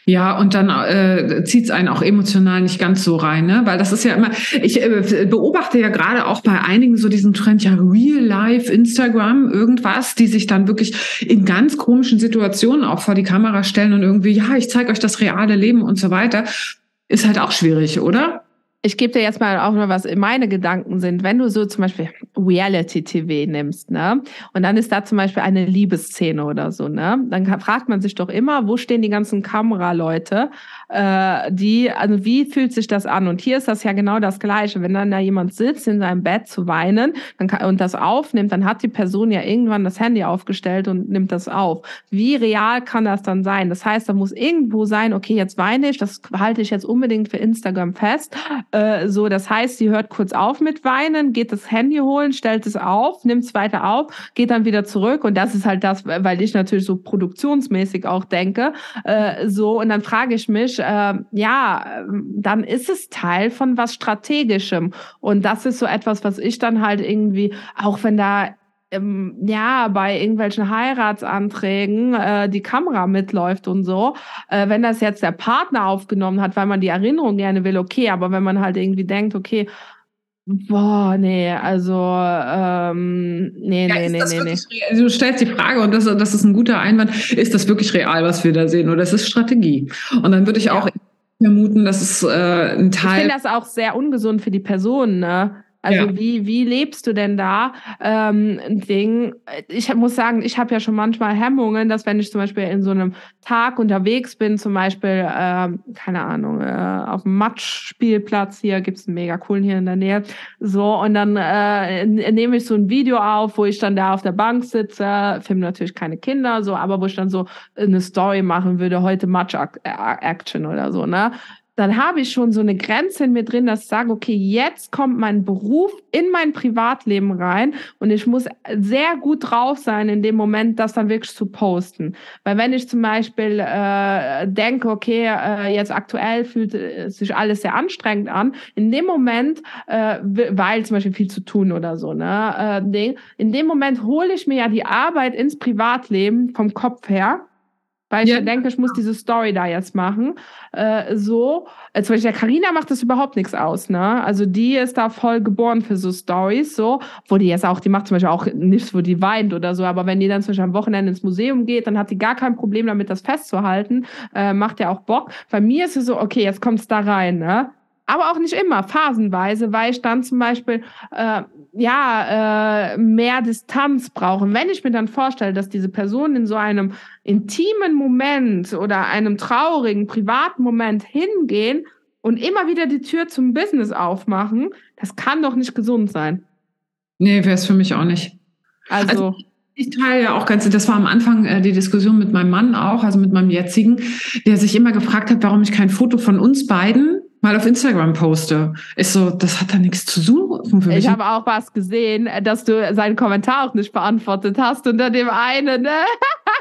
Ja, und dann äh, zieht einen auch emotional nicht ganz so rein, ne? Weil das ist ja immer, ich äh, beobachte ja gerade auch bei einigen so diesen Trend, ja, Real Life, Instagram, irgendwas, die sich dann wirklich in ganz komischen Situationen auch vor die Kamera stellen und irgendwie, ja, ich zeige euch das reale Leben und so weiter. Ist halt auch schwierig, oder? Ich gebe dir jetzt mal auch noch was meine Gedanken sind. Wenn du so zum Beispiel Reality-TV nimmst, ne, und dann ist da zum Beispiel eine Liebesszene oder so, ne, dann fragt man sich doch immer, wo stehen die ganzen Kameraleute, äh, die, also wie fühlt sich das an? Und hier ist das ja genau das Gleiche. Wenn dann da jemand sitzt in seinem Bett zu weinen dann kann, und das aufnimmt, dann hat die Person ja irgendwann das Handy aufgestellt und nimmt das auf. Wie real kann das dann sein? Das heißt, da muss irgendwo sein, okay, jetzt weine ich, das halte ich jetzt unbedingt für Instagram fest äh, so, das heißt, sie hört kurz auf mit Weinen, geht das Handy holen, stellt es auf, nimmt es weiter auf, geht dann wieder zurück. Und das ist halt das, weil ich natürlich so produktionsmäßig auch denke. Äh, so, und dann frage ich mich, äh, ja, dann ist es Teil von was Strategischem. Und das ist so etwas, was ich dann halt irgendwie, auch wenn da ähm, ja, bei irgendwelchen Heiratsanträgen äh, die Kamera mitläuft und so. Äh, wenn das jetzt der Partner aufgenommen hat, weil man die Erinnerung gerne will, okay, aber wenn man halt irgendwie denkt, okay, Boah, nee, also ähm, nee, ja, nee, nee, nee, nee. Also du stellst die Frage, und das, das ist ein guter Einwand, ist das wirklich real, was wir da sehen, oder ist es Strategie? Und dann würde ich auch vermuten, dass es äh, ein Teil. Ich finde das auch sehr ungesund für die Person, ne? Also ja. wie, wie lebst du denn da? Ähm, Ding. Ich muss sagen, ich habe ja schon manchmal Hemmungen, dass wenn ich zum Beispiel in so einem Tag unterwegs bin, zum Beispiel, äh, keine Ahnung, äh, auf dem Matschspielplatz hier, gibt's einen mega coolen hier in der Nähe, so, und dann äh, nehme ich so ein Video auf, wo ich dann da auf der Bank sitze, filme natürlich keine Kinder, so, aber wo ich dann so eine Story machen würde, heute Match-Action oder so, ne? Dann habe ich schon so eine Grenze in mir drin, dass ich sage, okay, jetzt kommt mein Beruf in mein Privatleben rein und ich muss sehr gut drauf sein in dem Moment, das dann wirklich zu posten. Weil wenn ich zum Beispiel äh, denke, okay, äh, jetzt aktuell fühlt sich alles sehr anstrengend an, in dem Moment, äh, weil zum Beispiel viel zu tun oder so, ne, äh, in dem Moment hole ich mir ja die Arbeit ins Privatleben vom Kopf her weil ich ja. denke, ich muss diese Story da jetzt machen. Äh, so, äh, zum Beispiel der Carina macht das überhaupt nichts aus, ne? Also die ist da voll geboren für so Stories, so, wo die jetzt auch, die macht zum Beispiel auch nichts, wo die weint oder so, aber wenn die dann zum Beispiel am Wochenende ins Museum geht, dann hat die gar kein Problem damit, das festzuhalten, äh, macht ja auch Bock. Bei mir ist es so, okay, jetzt kommt's da rein, ne? Aber auch nicht immer, phasenweise, weil ich dann zum Beispiel äh, ja äh, mehr Distanz brauche. Wenn ich mir dann vorstelle, dass diese Person in so einem intimen Moment oder einem traurigen, privaten Moment hingehen und immer wieder die Tür zum Business aufmachen, das kann doch nicht gesund sein. Nee, wäre es für mich auch nicht. Also, also ich teile ja auch ganz, das war am Anfang äh, die Diskussion mit meinem Mann auch, also mit meinem jetzigen, der sich immer gefragt hat, warum ich kein Foto von uns beiden mal auf Instagram poste. Ist so, das hat da nichts zu suchen für mich. Ich habe auch was gesehen, dass du seinen Kommentar auch nicht beantwortet hast unter dem einen, ne?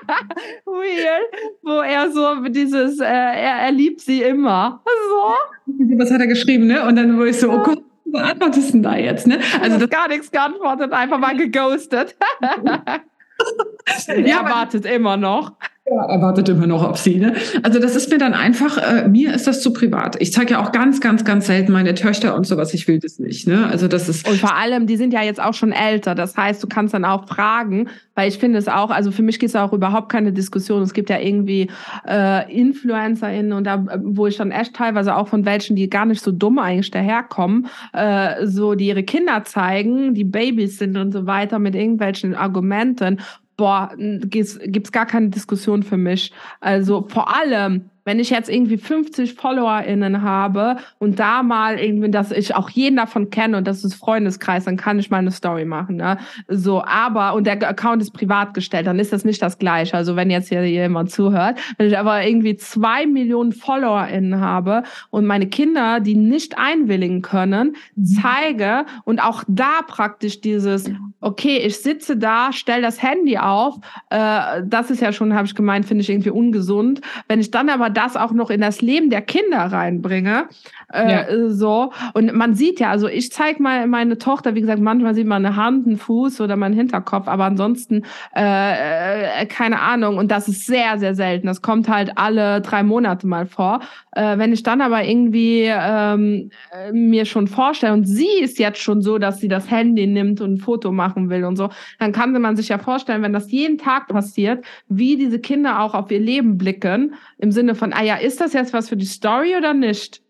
[laughs] Weird, wo er so dieses, äh, er, er liebt sie immer. So. Was hat er geschrieben, ne? Und dann wo ich so, oh Gott, was antwortest du denn da jetzt, ne? Also das gar nichts geantwortet, einfach mal geghostet. [laughs] er ja, wartet immer noch. Ja, er immer noch auf sie. Ne? Also das ist mir dann einfach, äh, mir ist das zu privat. Ich zeige ja auch ganz, ganz, ganz selten meine Töchter und sowas. Ich will das nicht. Ne? Also das ist und vor allem, die sind ja jetzt auch schon älter. Das heißt, du kannst dann auch fragen, weil ich finde es auch, also für mich gibt es auch überhaupt keine Diskussion. Es gibt ja irgendwie äh, InfluencerInnen und da, wo ich dann echt teilweise auch von welchen, die gar nicht so dumm eigentlich daherkommen, äh, so die ihre Kinder zeigen, die Babys sind und so weiter mit irgendwelchen Argumenten boah, gibt's, gibt's gar keine Diskussion für mich. Also vor allem, wenn ich jetzt irgendwie 50 FollowerInnen habe und da mal irgendwie, dass ich auch jeden davon kenne und das ist Freundeskreis, dann kann ich mal eine Story machen. Ne? So, aber, und der Account ist privat gestellt, dann ist das nicht das Gleiche. Also wenn jetzt hier jemand zuhört, wenn ich aber irgendwie zwei Millionen FollowerInnen habe und meine Kinder, die nicht einwilligen können, mhm. zeige und auch da praktisch dieses, okay, ich sitze da, stell das Handy auf, äh, das ist ja schon, habe ich gemeint, finde ich irgendwie ungesund. Wenn ich dann aber das auch noch in das Leben der Kinder reinbringe, äh, ja. so, und man sieht ja, also ich zeige mal meine Tochter, wie gesagt, manchmal sieht man eine Hand, einen Fuß oder meinen Hinterkopf, aber ansonsten äh, äh, keine Ahnung. Und das ist sehr, sehr selten. Das kommt halt alle drei Monate mal vor. Äh, wenn ich dann aber irgendwie ähm, äh, mir schon vorstelle, und sie ist jetzt schon so, dass sie das Handy nimmt und ein Foto machen will und so, dann kann man sich ja vorstellen, wenn das jeden Tag passiert, wie diese Kinder auch auf ihr Leben blicken, im Sinne von, ah ja, ist das jetzt was für die Story oder nicht?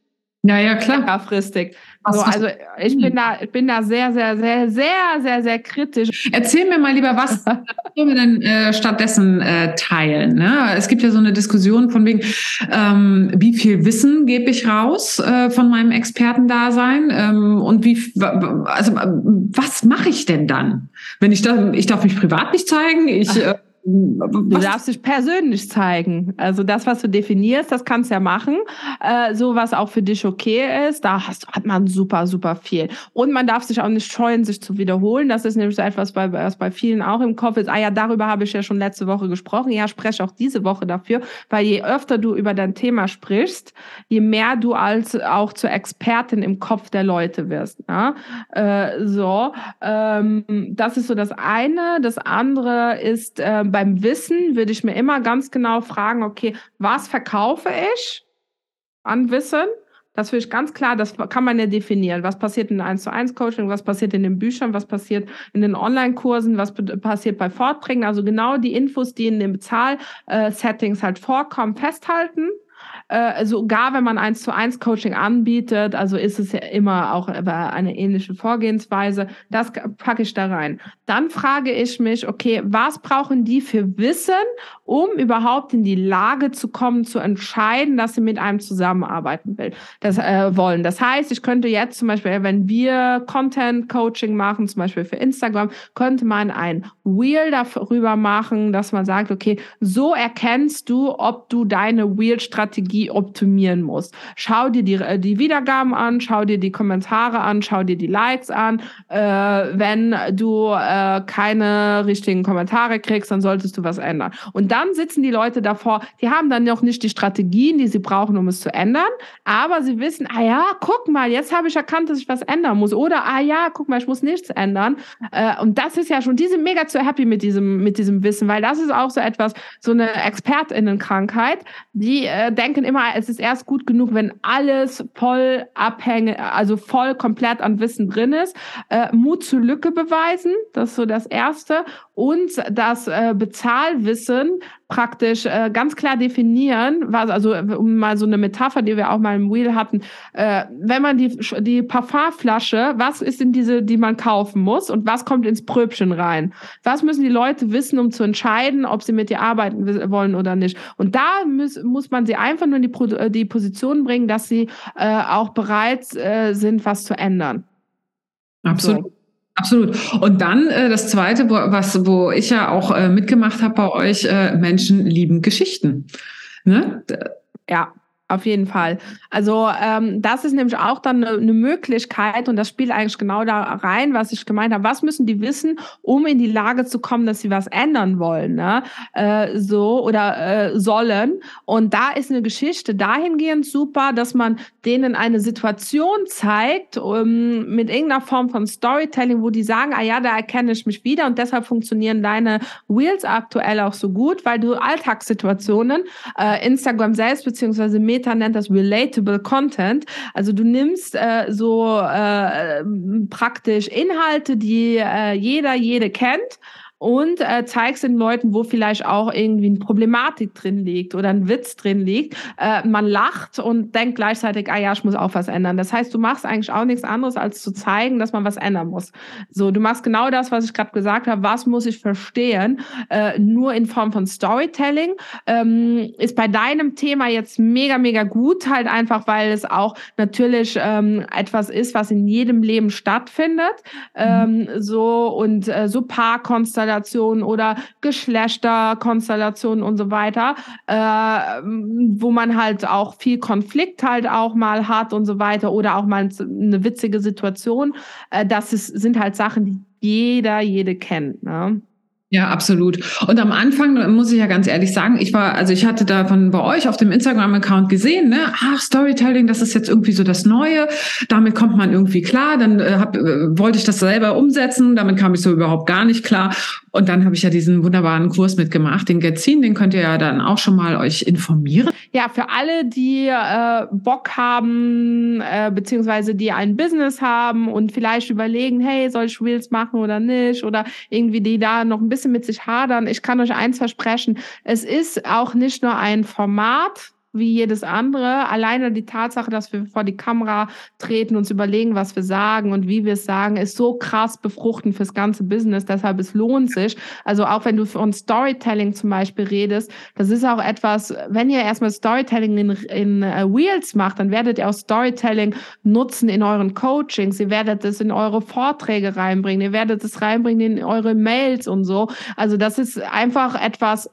Ja, ja, klar. Längerfristig. So, also ich bin da, ich bin da sehr, sehr, sehr, sehr, sehr, sehr kritisch. Erzähl mir mal lieber, was [laughs] sollen wir denn äh, stattdessen äh, teilen? Ne? Es gibt ja so eine Diskussion von wegen, ähm, wie viel Wissen gebe ich raus äh, von meinem Expertendasein ähm, und wie, also was mache ich denn dann, wenn ich da, ich darf mich privat nicht zeigen, ich [laughs] äh, Du darfst dich persönlich zeigen. Also das, was du definierst, das kannst du ja machen. Äh, so was auch für dich okay ist, da hast, hat man super, super viel. Und man darf sich auch nicht scheuen, sich zu wiederholen. Das ist nämlich so etwas, was bei vielen auch im Kopf ist. Ah ja, darüber habe ich ja schon letzte Woche gesprochen. Ja, spreche auch diese Woche dafür, weil je öfter du über dein Thema sprichst, je mehr du als auch zur Expertin im Kopf der Leute wirst. Ne? Äh, so, ähm, das ist so das eine. Das andere ist äh, beim Wissen würde ich mir immer ganz genau fragen, okay, was verkaufe ich an Wissen? Das will ich ganz klar, das kann man ja definieren. Was passiert in 1 zu 1 Coaching, was passiert in den Büchern, was passiert in den Online-Kursen, was passiert bei Fortbringen. Also genau die Infos, die in den Bezahl-Settings halt vorkommen, festhalten äh, sogar wenn man eins zu eins Coaching anbietet, also ist es ja immer auch eine ähnliche Vorgehensweise. Das packe ich da rein. Dann frage ich mich, okay, was brauchen die für Wissen, um überhaupt in die Lage zu kommen, zu entscheiden, dass sie mit einem zusammenarbeiten will, das, äh, wollen. Das heißt, ich könnte jetzt zum Beispiel, wenn wir Content Coaching machen, zum Beispiel für Instagram, könnte man ein Wheel darüber machen, dass man sagt, okay, so erkennst du, ob du deine Wheel-Strategie Strategie optimieren musst. Schau dir die, äh, die Wiedergaben an, schau dir die Kommentare an, schau dir die Likes an. Äh, wenn du äh, keine richtigen Kommentare kriegst, dann solltest du was ändern. Und dann sitzen die Leute davor, die haben dann noch nicht die Strategien, die sie brauchen, um es zu ändern, aber sie wissen, ah ja, guck mal, jetzt habe ich erkannt, dass ich was ändern muss. Oder, ah ja, guck mal, ich muss nichts ändern. Äh, und das ist ja schon, die sind mega zu happy mit diesem, mit diesem Wissen, weil das ist auch so etwas, so eine ExpertInnenkrankheit, die äh, denken immer, es ist erst gut genug, wenn alles voll abhängig, also voll komplett an Wissen drin ist. Äh, Mut zur Lücke beweisen, das ist so das Erste. Und das äh, Bezahlwissen praktisch äh, ganz klar definieren, was, also um mal so eine Metapher, die wir auch mal im Wheel hatten, äh, wenn man die, die Parfumflasche, was ist in diese, die man kaufen muss und was kommt ins Pröbchen rein? Was müssen die Leute wissen, um zu entscheiden, ob sie mit dir arbeiten wollen oder nicht? Und da muss, muss man sie einfach nur in die, äh, die Position bringen, dass sie äh, auch bereit äh, sind, was zu ändern. Absolut. So. Absolut. Und dann äh, das Zweite, wo, was, wo ich ja auch äh, mitgemacht habe bei euch, äh, Menschen lieben Geschichten. Ne? Ja. Auf jeden Fall. Also ähm, das ist nämlich auch dann eine, eine Möglichkeit und das spielt eigentlich genau da rein, was ich gemeint habe. Was müssen die wissen, um in die Lage zu kommen, dass sie was ändern wollen, ne? Äh, so oder äh, sollen. Und da ist eine Geschichte dahingehend super, dass man denen eine Situation zeigt ähm, mit irgendeiner Form von Storytelling, wo die sagen, ah ja, da erkenne ich mich wieder und deshalb funktionieren deine Wheels aktuell auch so gut, weil du Alltagssituationen, äh, Instagram selbst beziehungsweise Meta nennt das Relatable Content. Also du nimmst äh, so äh, praktisch Inhalte, die äh, jeder, jede kennt und äh, zeigst den Leuten, wo vielleicht auch irgendwie eine Problematik drin liegt oder ein Witz drin liegt. Äh, man lacht und denkt gleichzeitig, ah ja, ich muss auch was ändern. Das heißt, du machst eigentlich auch nichts anderes, als zu zeigen, dass man was ändern muss. So, du machst genau das, was ich gerade gesagt habe. Was muss ich verstehen? Äh, nur in Form von Storytelling ähm, ist bei deinem Thema jetzt mega, mega gut, halt einfach, weil es auch natürlich ähm, etwas ist, was in jedem Leben stattfindet. Mhm. Ähm, so und äh, so Paarkonstellationen oder Geschlechterkonstellationen und so weiter, äh, wo man halt auch viel Konflikt halt auch mal hat und so weiter oder auch mal eine witzige Situation. Äh, das ist, sind halt Sachen, die jeder, jede kennt. Ne? Ja, absolut. Und am Anfang muss ich ja ganz ehrlich sagen, ich war, also ich hatte davon bei euch auf dem Instagram-Account gesehen, ne, ach, Storytelling, das ist jetzt irgendwie so das Neue. Damit kommt man irgendwie klar. Dann äh, hab, äh, wollte ich das selber umsetzen. Damit kam ich so überhaupt gar nicht klar. Und dann habe ich ja diesen wunderbaren Kurs mitgemacht, den Getzin, den könnt ihr ja dann auch schon mal euch informieren. Ja, für alle, die äh, Bock haben, äh, beziehungsweise die ein Business haben und vielleicht überlegen, hey, soll ich Reels machen oder nicht? Oder irgendwie die da noch ein bisschen mit sich hadern. Ich kann euch eins versprechen, es ist auch nicht nur ein Format, wie jedes andere. Alleine die Tatsache, dass wir vor die Kamera treten, uns überlegen, was wir sagen und wie wir es sagen, ist so krass befruchtend fürs ganze Business. Deshalb es lohnt sich. Also auch wenn du von Storytelling zum Beispiel redest, das ist auch etwas, wenn ihr erstmal Storytelling in, in Wheels macht, dann werdet ihr auch Storytelling nutzen in euren Coachings. Ihr werdet es in eure Vorträge reinbringen. Ihr werdet es reinbringen in eure Mails und so. Also das ist einfach etwas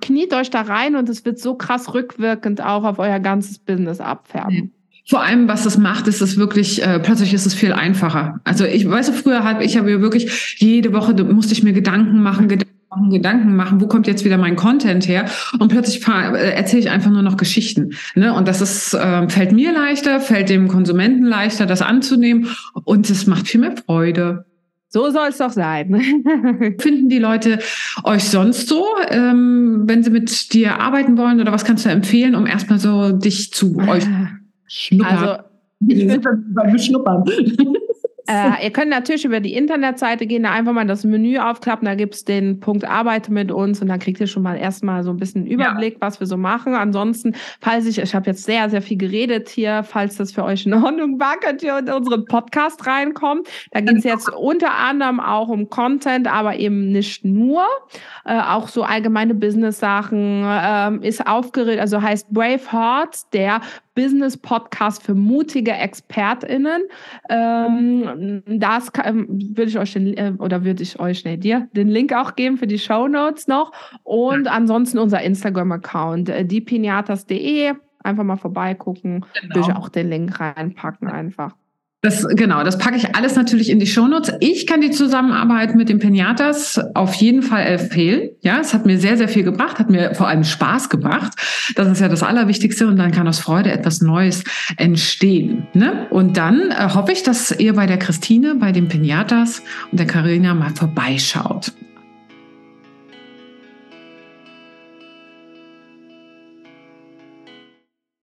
kniet euch da rein und es wird so krass rückwirkend auch auf euer ganzes Business abfärben. Vor allem, was es macht, ist es wirklich, äh, plötzlich ist es viel einfacher. Also ich weiß, früher habe ich habe wirklich jede Woche musste ich mir Gedanken machen, Gedanken machen, Gedanken machen, wo kommt jetzt wieder mein Content her? Und plötzlich äh, erzähle ich einfach nur noch Geschichten. Ne? Und das ist, äh, fällt mir leichter, fällt dem Konsumenten leichter, das anzunehmen und es macht viel mehr Freude. So soll es doch sein. [laughs] Finden die Leute euch sonst so, ähm, wenn sie mit dir arbeiten wollen oder was kannst du empfehlen, um erstmal so dich zu euch schnuppern? Also, ich [laughs] würde schnuppern. Äh, ihr könnt natürlich über die Internetseite gehen, da einfach mal das Menü aufklappen, da gibt es den Punkt Arbeite mit uns und dann kriegt ihr schon mal erstmal so ein bisschen Überblick, ja. was wir so machen. Ansonsten, falls ich, ich habe jetzt sehr, sehr viel geredet hier, falls das für euch in Ordnung war, könnt ihr in unseren Podcast reinkommen. Da geht es genau. jetzt unter anderem auch um Content, aber eben nicht nur. Äh, auch so allgemeine Business-Sachen ähm, ist aufgeregt, also heißt Brave Heart, der Business-Podcast für mutige ExpertInnen. Ähm, das kann, würde ich euch den, äh, oder würde ich euch, nee, dir den Link auch geben für die Show Notes noch. Und ansonsten unser Instagram-Account, äh, diepinatas.de. Einfach mal vorbeigucken. Genau. Würde ich auch den Link reinpacken einfach. Das, genau, das packe ich alles natürlich in die Shownotes. Ich kann die Zusammenarbeit mit den Pinatas auf jeden Fall empfehlen. Ja, es hat mir sehr, sehr viel gebracht, hat mir vor allem Spaß gemacht. Das ist ja das Allerwichtigste und dann kann aus Freude etwas Neues entstehen. Ne? Und dann äh, hoffe ich, dass ihr bei der Christine, bei den Pinatas und der Karina mal vorbeischaut.